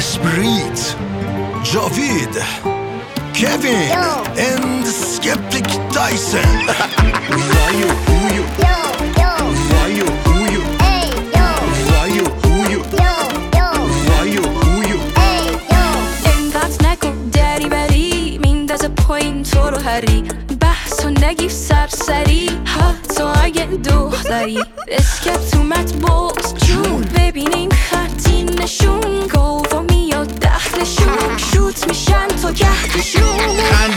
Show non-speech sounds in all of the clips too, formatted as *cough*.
Esprit, Javid, Kevin, Yo. and Skeptic Tyson. *laughs* Who are you? Who you? Yo, yo. Who are you? Who you? Hey, yo. Who you? You? You? You?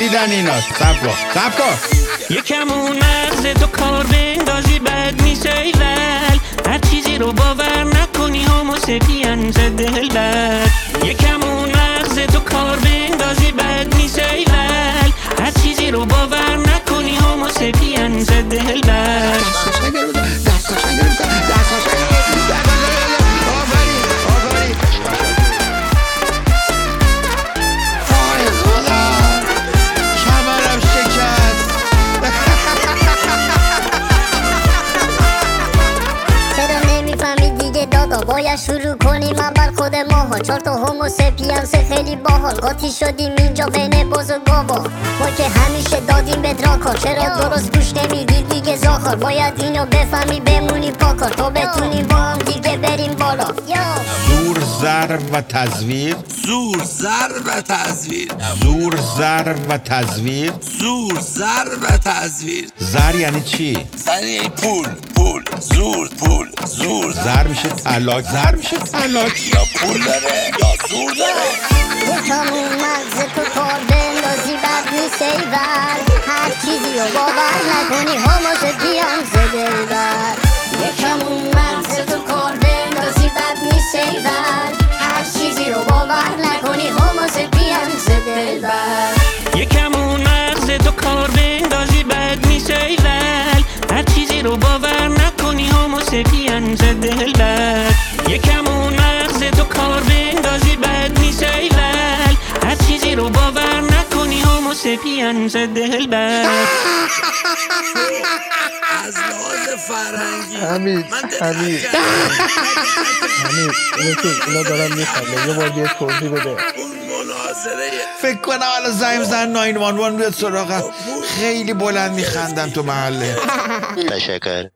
خندیدن اینا. سب کن. سب کن. یکم اون مغز تو کار بندازی بد میشه ایول هر چیزی رو باور نکنی همو سپین دل بد یکم اون مغز تو کار بندازی. باید شروع کنیم اول خود ماها. چهار تا هومو سپینس خیلی باحال. قاطی شدیم اینجا بین باز و گاوا. ما که همیشه دادیم به دراکا چرا درست گوش نمیدی دیگه زاخار. باید اینو بفهمی بمونی پاکار. تا بتونیم با هم دیگه بریم بالا. زور زر و تزویر. زور زر و تزویر. زور زر و تزویر. زور زر و تزویر. زر یعنی چی؟ زنی پول پول. زور پول زور زر میشه طلاق زر میشه طلاق یا پول داره یا زور داره. یکمون مغز تو کار بندازی بد نیست ایول هر چیزی رو باور نکنی هومو سپینس دلبر یکمون مغز تو کار بندازی بد نیست ایول هر چیزی رو باور نکنی هومو سپینس دلبر یکم سپین دل بد یکم اون مغز تو کار بندازی بد میشه ایول هر چیزی رو باور نکنی همو سپین دل بد از لحاظ فرهنگی. حمید حمید. حمید اینو که اینا دارن میخنده یه بار دیگه توضیح بده. فکر کنم حالا زنگ بزن 911 بیاد سراغم خیلی بلند میخندن تو محله. *laughs* تشکر